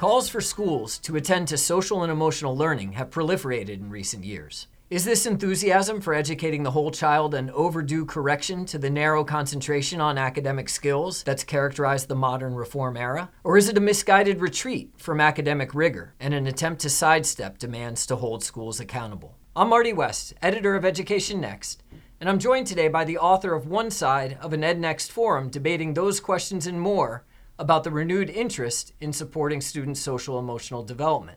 Calls for schools to attend to social and emotional learning have proliferated in recent years. Is this enthusiasm for educating the whole child an overdue correction to the narrow concentration on academic skills that's characterized the modern reform era? Or is it a misguided retreat from academic rigor and an attempt to sidestep demands to hold schools accountable? I'm Marty West, editor of Education Next, and I'm joined today by the author of one side of an EdNext forum debating those questions and more about the renewed interest in supporting students' social emotional development.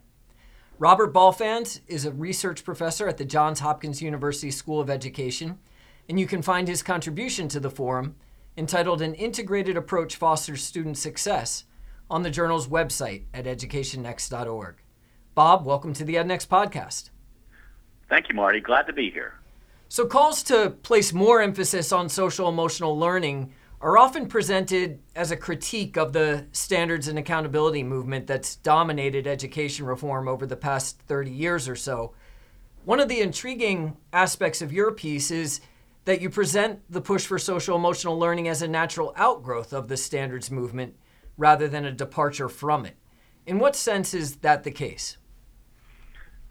Robert Balfanz is a research professor at the Johns Hopkins University School of Education, and you can find his contribution to the forum entitled An Integrated Approach Fosters Student Success on the journal's website at educationnext.org. Bob, welcome to the EdNext podcast. Thank you, Marty. Glad to be here. So, calls to place more emphasis on social emotional learning are often presented as a critique of the standards and accountability movement that's dominated education reform over the past 30 years or so. One of the intriguing aspects of your piece is that you present the push for social emotional learning as a natural outgrowth of the standards movement rather than a departure from it. In what sense is that the case?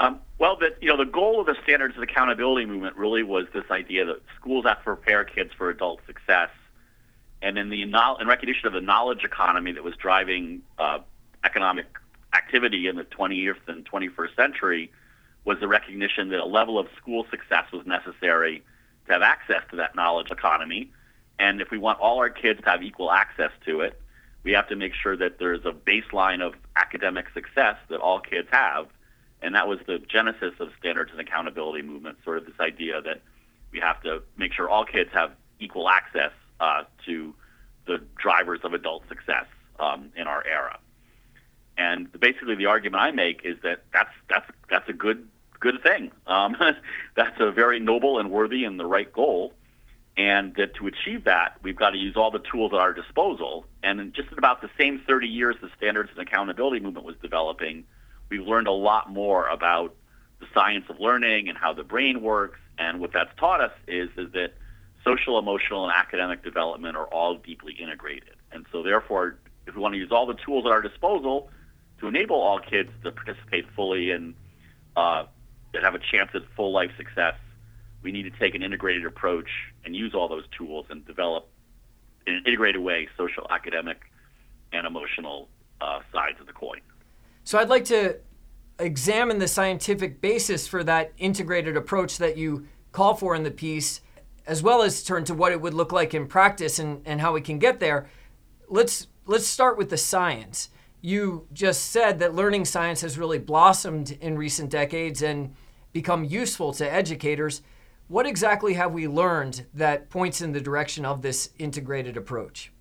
Um, well, the, you know, the goal of the standards and accountability movement really was this idea that schools have to prepare kids for adult success and in the in recognition of the knowledge economy that was driving uh, economic activity in the 20th and 21st century, was the recognition that a level of school success was necessary to have access to that knowledge economy. And if we want all our kids to have equal access to it, we have to make sure that there's a baseline of academic success that all kids have. And that was the genesis of standards and accountability movement, sort of this idea that we have to make sure all kids have equal access uh, to the drivers of adult success um, in our era. And basically, the argument I make is that that's that's that's a good good thing. Um, that's a very noble and worthy and the right goal. And that to achieve that, we've got to use all the tools at our disposal. And in just in about the same 30 years the standards and accountability movement was developing, we've learned a lot more about the science of learning and how the brain works. And what that's taught us is, is that social, emotional, and academic development are all deeply integrated. And so, therefore, if we want to use all the tools at our disposal to enable all kids to participate fully and uh, have a chance at full life success, we need to take an integrated approach and use all those tools and develop in an integrated way social, academic, and emotional uh, sides of the coin. So, I'd like to examine the scientific basis for that integrated approach that you call for in the piece as well as turn to what it would look like in practice and, and how we can get there, let's let's start with the science. You just said that learning science has really blossomed in recent decades and become useful to educators. What exactly have we learned that points in the direction of this integrated approach?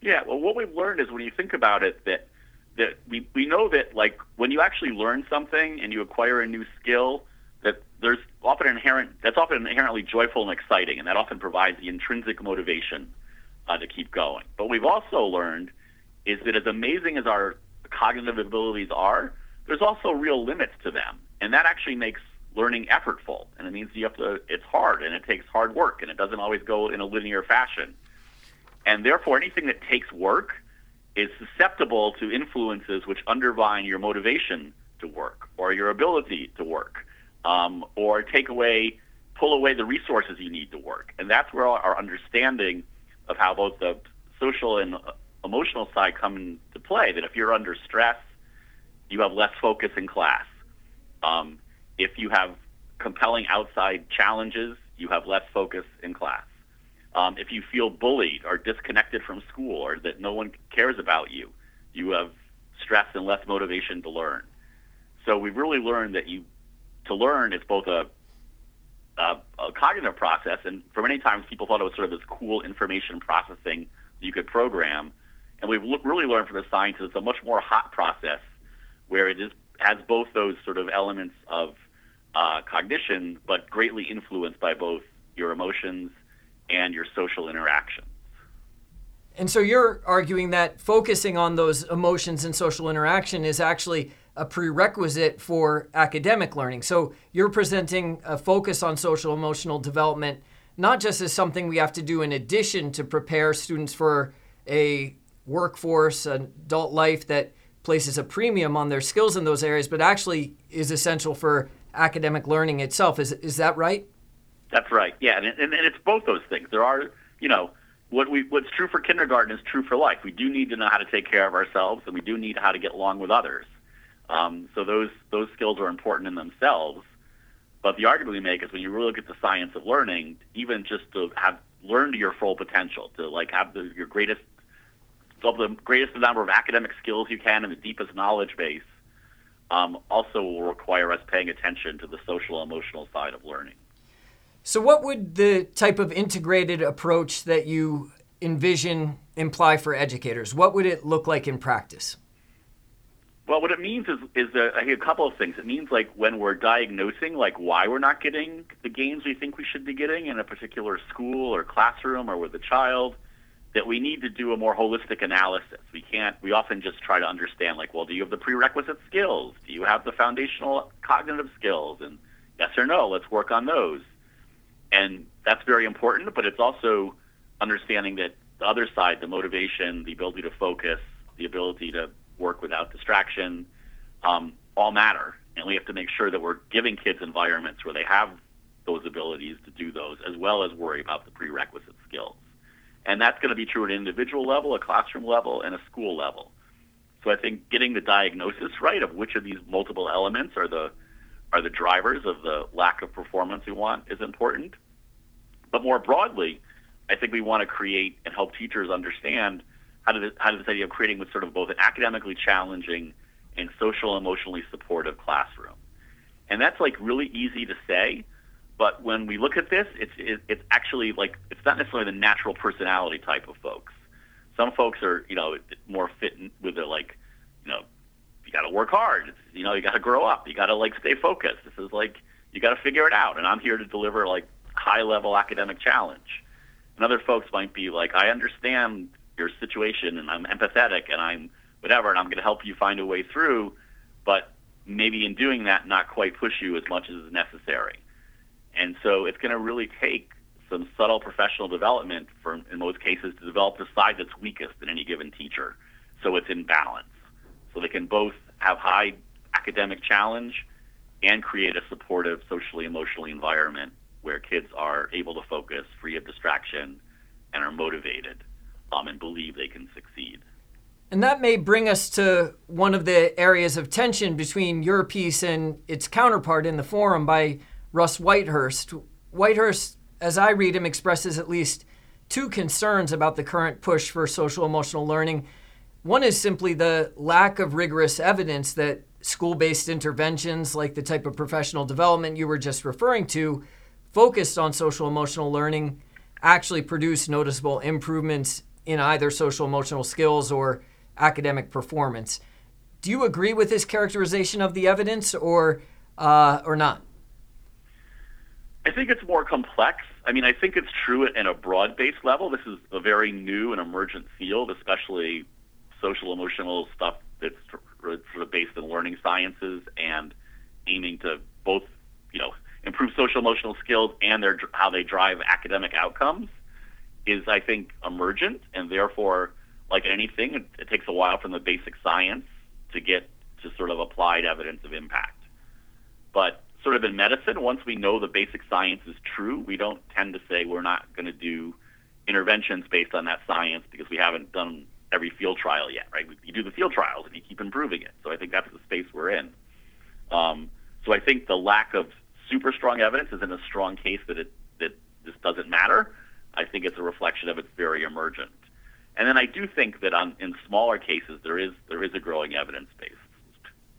Yeah, well, what we've learned is when you think about it, that that we, we know that like when you actually learn something and you acquire a new skill, that there's often inherent that's often inherently joyful and exciting, and that often provides the intrinsic motivation uh, to keep going. But we've also learned is that as amazing as our cognitive abilities are, there's also real limits to them, and that actually makes learning effortful, and it means you have to. It's hard, and it takes hard work, and it doesn't always go in a linear fashion, and therefore anything that takes work is susceptible to influences which undermine your motivation to work or your ability to work um, or take away, pull away the resources you need to work. And that's where our understanding of how both the social and emotional side come into play. That if you're under stress, you have less focus in class. Um, if you have compelling outside challenges, you have less focus in class. Um, if you feel bullied or disconnected from school or that no one cares about you, you have stress and less motivation to learn. So we've really learned that you to learn is both a, a, a cognitive process, and for many times people thought it was sort of this cool information processing that you could program. And we've really learned from the science it's a much more hot process where it is has both those sort of elements of uh, cognition, but greatly influenced by both your emotions and your social interactions. And so you're arguing that focusing on those emotions and social interaction is actually a prerequisite for academic learning. So you're presenting a focus on social emotional development, not just as something we have to do in addition to prepare students for a workforce, an adult life that places a premium on their skills in those areas, but actually is essential for academic learning itself. Is, is that right? That's right. Yeah, and, and, and it's both those things. There are, you know, what we what's true for kindergarten is true for life. We do need to know how to take care of ourselves, and we do need how to get along with others. Um, so those those skills are important in themselves. But the argument we make is when you really look at the science of learning, even just to have learned to your full potential, to like have the, your greatest, develop the greatest number of academic skills you can and the deepest knowledge base, um, also will require us paying attention to the social emotional side of learning. So, what would the type of integrated approach that you envision imply for educators? What would it look like in practice? Well, what it means is is a, a couple of things. It means like when we're diagnosing like why we're not getting the gains we think we should be getting in a particular school or classroom or with a child, that we need to do a more holistic analysis. We can't. We often just try to understand like, well, do you have the prerequisite skills? Do you have the foundational cognitive skills? And yes or no, let's work on those. And that's very important, but it's also understanding that the other side, the motivation, the ability to focus, the ability to work without distraction, um, all matter. And we have to make sure that we're giving kids environments where they have those abilities to do those, as well as worry about the prerequisite skills. And that's going to be true at an individual level, a classroom level, and a school level. So I think getting the diagnosis right of which of these multiple elements are the are the drivers of the lack of performance we want is important. But more broadly, I think we want to create and help teachers understand how to how to this idea of creating with sort of both an academically challenging and social emotionally supportive classroom. And that's like really easy to say, but when we look at this, it's it, it's actually like it's not necessarily the natural personality type of folks. Some folks are you know more fit with the like you know you got to work hard. It's, you know you got to grow up. You got to like stay focused. This is like you got to figure it out. And I'm here to deliver like high level academic challenge. And other folks might be like, I understand your situation and I'm empathetic and I'm whatever and I'm going to help you find a way through, but maybe in doing that, not quite push you as much as is necessary. And so it's going to really take some subtle professional development for, in most cases, to develop the side that's weakest in any given teacher so it's in balance. So they can both have high academic challenge and create a supportive socially emotionally environment where kids are able to focus, free of distraction, and are motivated um, and believe they can succeed. And that may bring us to one of the areas of tension between your piece and its counterpart in the forum by Russ Whitehurst. Whitehurst, as I read him, expresses at least two concerns about the current push for social emotional learning. One is simply the lack of rigorous evidence that school based interventions, like the type of professional development you were just referring to, focused on social emotional learning, actually produce noticeable improvements in either social emotional skills or academic performance. Do you agree with this characterization of the evidence or uh, or not? I think it's more complex. I mean, I think it's true in a broad-based level. This is a very new and emergent field, especially social emotional stuff that's sort of based in learning sciences and aiming to both, you know, improve social emotional skills and their how they drive academic outcomes is, I think, emergent, and therefore, like anything, it, it takes a while from the basic science to get to sort of applied evidence of impact. But sort of in medicine, once we know the basic science is true, we don't tend to say we're not going to do interventions based on that science because we haven't done every field trial yet, right? You do the field trials and you keep improving it. So I think that's the space we're in. Um, so I think the lack of super strong evidence isn't a strong case that it that this doesn't matter. I think it's a reflection of it's very emergent. And then I do think that on in smaller cases there is there is a growing evidence base.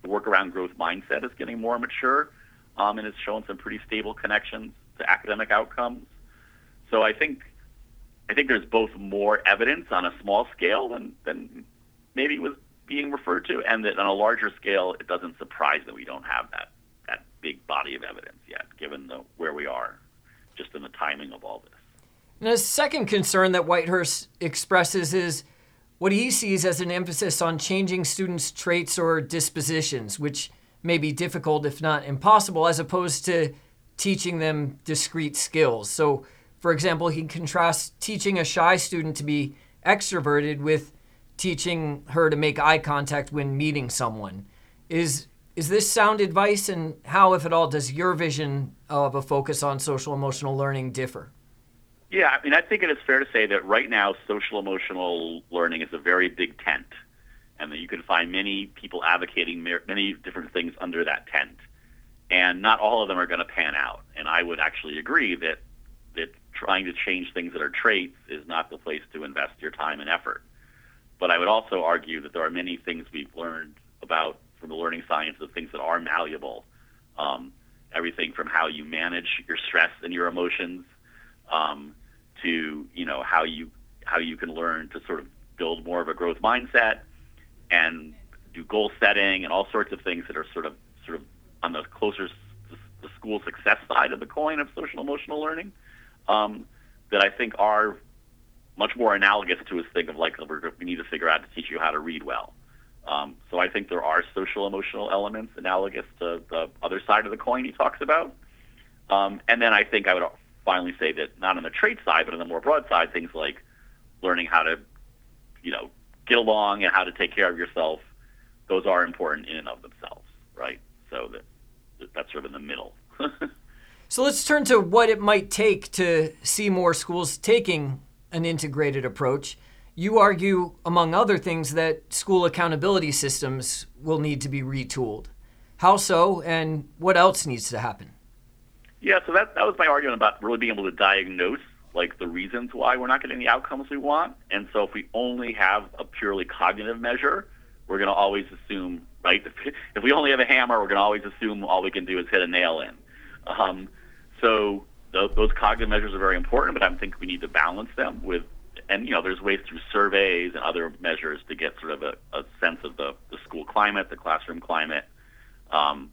The work around growth mindset is getting more mature, um, and it's shown some pretty stable connections to academic outcomes. So I think I think there's both more evidence on a small scale than than maybe was being referred to, and that on a larger scale, it doesn't surprise that we don't have that that big body of evidence yet, given the, where we are, just in the timing of all this. And a second concern that Whitehurst expresses is what he sees as an emphasis on changing students' traits or dispositions, which may be difficult, if not impossible, as opposed to teaching them discrete skills. So, for example, he contrasts teaching a shy student to be extroverted with teaching her to make eye contact when meeting someone. Is is this sound advice, and how, if at all, does your vision of a focus on social emotional learning differ? Yeah, I mean, I think it is fair to say that right now, social emotional learning is a very big tent, and that you can find many people advocating many different things under that tent, and not all of them are going to pan out. And I would actually agree that that trying to change things that are traits is not the place to invest your time and effort. But I would also argue that there are many things we've learned about from the learning science of things that are malleable. Um, everything from how you manage your stress and your emotions um, to you know how you how you can learn to sort of build more of a growth mindset and do goal setting and all sorts of things that are sort of sort of on the closer the school success side of the coin of social emotional learning um, that I think are much more analogous to his thing of like we need to figure out to teach you how to read well. Um, so I think there are social emotional elements analogous to the other side of the coin he talks about. Um, and then I think I would finally say that not on the trait side, but on the more broad side, things like learning how to, you know, get along and how to take care of yourself, those are important in and of themselves, right? So that that's sort of in the middle. so let's turn to what it might take to see more schools taking an integrated approach. You argue, among other things, that school accountability systems will need to be retooled. How so, and what else needs to happen? Yeah, so that, that was my argument about really being able to diagnose like the reasons why we're not getting the outcomes we want. And so if we only have a purely cognitive measure, we're going to always assume, right? If, we only have a hammer, we're going to always assume all we can do is hit a nail in. Um, so th- those cognitive measures are very important, but I think we need to balance them with and you know, there's ways through surveys and other measures to get sort of a, a sense of the, the school climate, the classroom climate, um,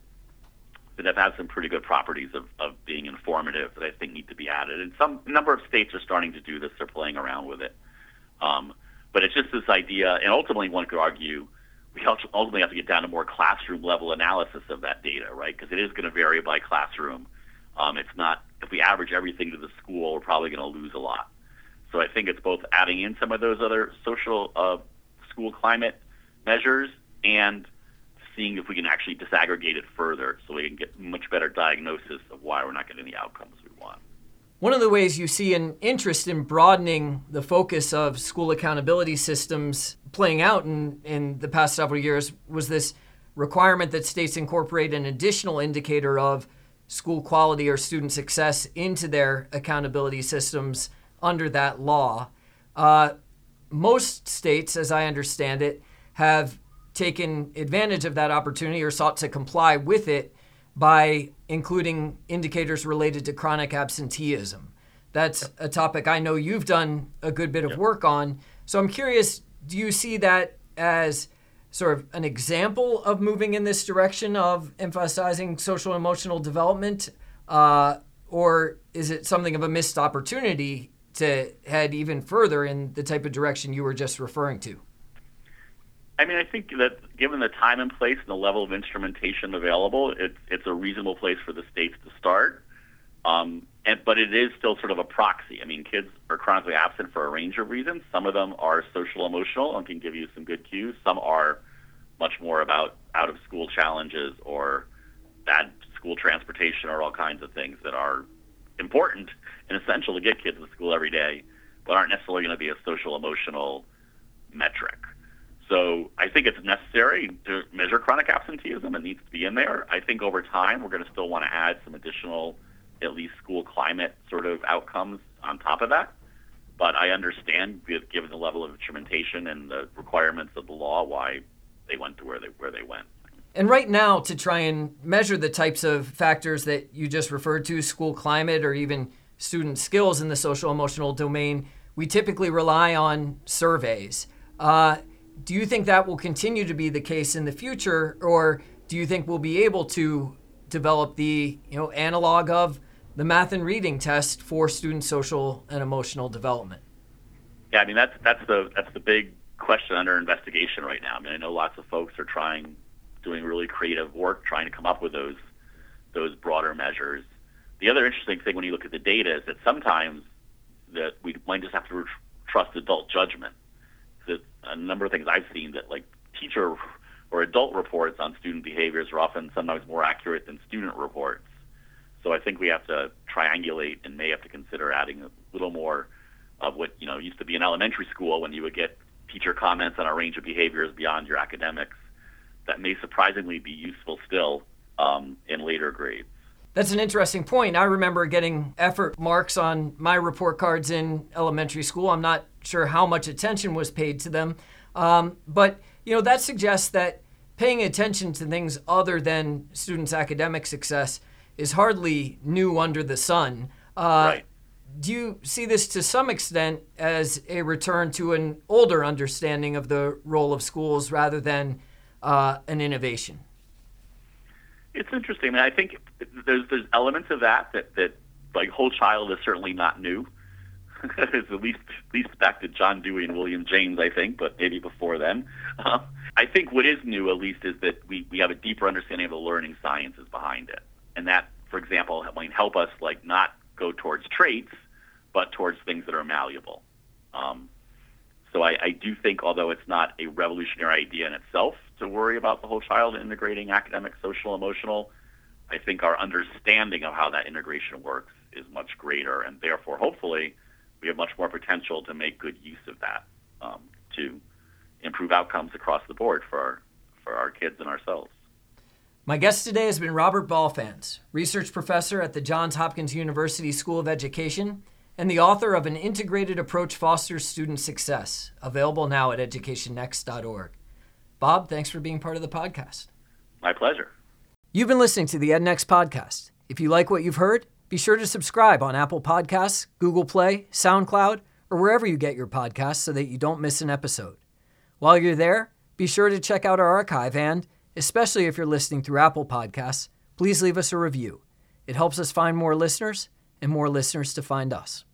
that have had some pretty good properties of, of being informative that I think need to be added. And some number of states are starting to do this; they're playing around with it. Um, but it's just this idea, and ultimately, one could argue we ultimately have to get down to more classroom level analysis of that data, right? Because it is going to vary by classroom. Um, it's not if we average everything to the school, we're probably going to lose a lot. So I think it's both adding in some of those other social uh, school climate measures and seeing if we can actually disaggregate it further so we can get much better diagnosis of why we're not getting the outcomes we want. One of the ways you see an interest in broadening the focus of school accountability systems playing out in, in the past several years was this requirement that states incorporate an additional indicator of school quality or student success into their accountability systems under that law. Uh, most states, as I understand it, have taken advantage of that opportunity or sought to comply with it by including indicators related to chronic absenteeism. That's a topic I know you've done a good bit of work on. So I'm curious do you see that as sort of an example of moving in this direction of emphasizing social and emotional development? Uh, or is it something of a missed opportunity to head even further in the type of direction you were just referring to? I mean, I think that given the time and place and the level of instrumentation available, it's it's a reasonable place for the states to start. Um, and, but it is still sort of a proxy. I mean, kids are chronically absent for a range of reasons. Some of them are social emotional and can give you some good cues. Some are much more about out of school challenges or bad school transportation or all kinds of things that are important and essential to get kids to school every day, but aren't necessarily going to be a social emotional metric. So I think it's necessary to measure chronic absenteeism. It needs to be in there. I think over time we're going to still want to add some additional, at least school climate sort of outcomes on top of that. But I understand, given the level of instrumentation and the requirements of the law, why they went to where they where they went. And right now, to try and measure the types of factors that you just referred to, school climate or even student skills in the social emotional domain, we typically rely on surveys. Uh, do you think that will continue to be the case in the future, or do you think we'll be able to develop the you know analog of the math and reading test for student social and emotional development? Yeah, I mean that's that's the that's the big question under investigation right now. I mean, I know lots of folks are trying doing really creative work trying to come up with those those broader measures. The other interesting thing when you look at the data is that sometimes that we might just have to trust adult judgment. A number of things I've seen that like teacher or adult reports on student behaviors are often sometimes more accurate than student reports. So I think we have to triangulate and may have to consider adding a little more of what you know used to be in elementary school when you would get teacher comments on a range of behaviors beyond your academics. That may surprisingly be useful still um, in later grades. That's an interesting point. I remember getting effort marks on my report cards in elementary school. I'm not sure how much attention was paid to them, um, but you know that suggests that paying attention to things other than students' academic success is hardly new under the sun. Uh, right. Do you see this to some extent as a return to an older understanding of the role of schools rather than uh, an innovation? It's interesting. I, think there's there's elements of that that that like whole child is certainly not new. it's at least at least back to John Dewey and William James, I think, but maybe before then. Uh, I think what is new, at least, is that we, we have a deeper understanding of the learning sciences behind it, and that, for example, might help us like not go towards traits, but towards things that are malleable. Um, so I, I do think, although it's not a revolutionary idea in itself to worry about the whole child integrating academic, social, emotional, I think our understanding of how that integration works is much greater, and therefore, hopefully, we have much more potential to make good use of that um, to improve outcomes across the board for our, for our kids and ourselves. My guest today has been Robert Balfanz, research professor at the Johns Hopkins University School of Education and the author of An Integrated Approach Fosters Student Success, available now at educationnext.org. Bob, thanks for being part of the podcast. My pleasure. You've been listening to the EdNext podcast. If you like what you've heard, be sure to subscribe on Apple Podcasts, Google Play, SoundCloud, or wherever you get your podcasts so that you don't miss an episode. While you're there, be sure to check out our archive and, especially if you're listening through Apple Podcasts, please leave us a review. It helps us find more listeners and more listeners to find us.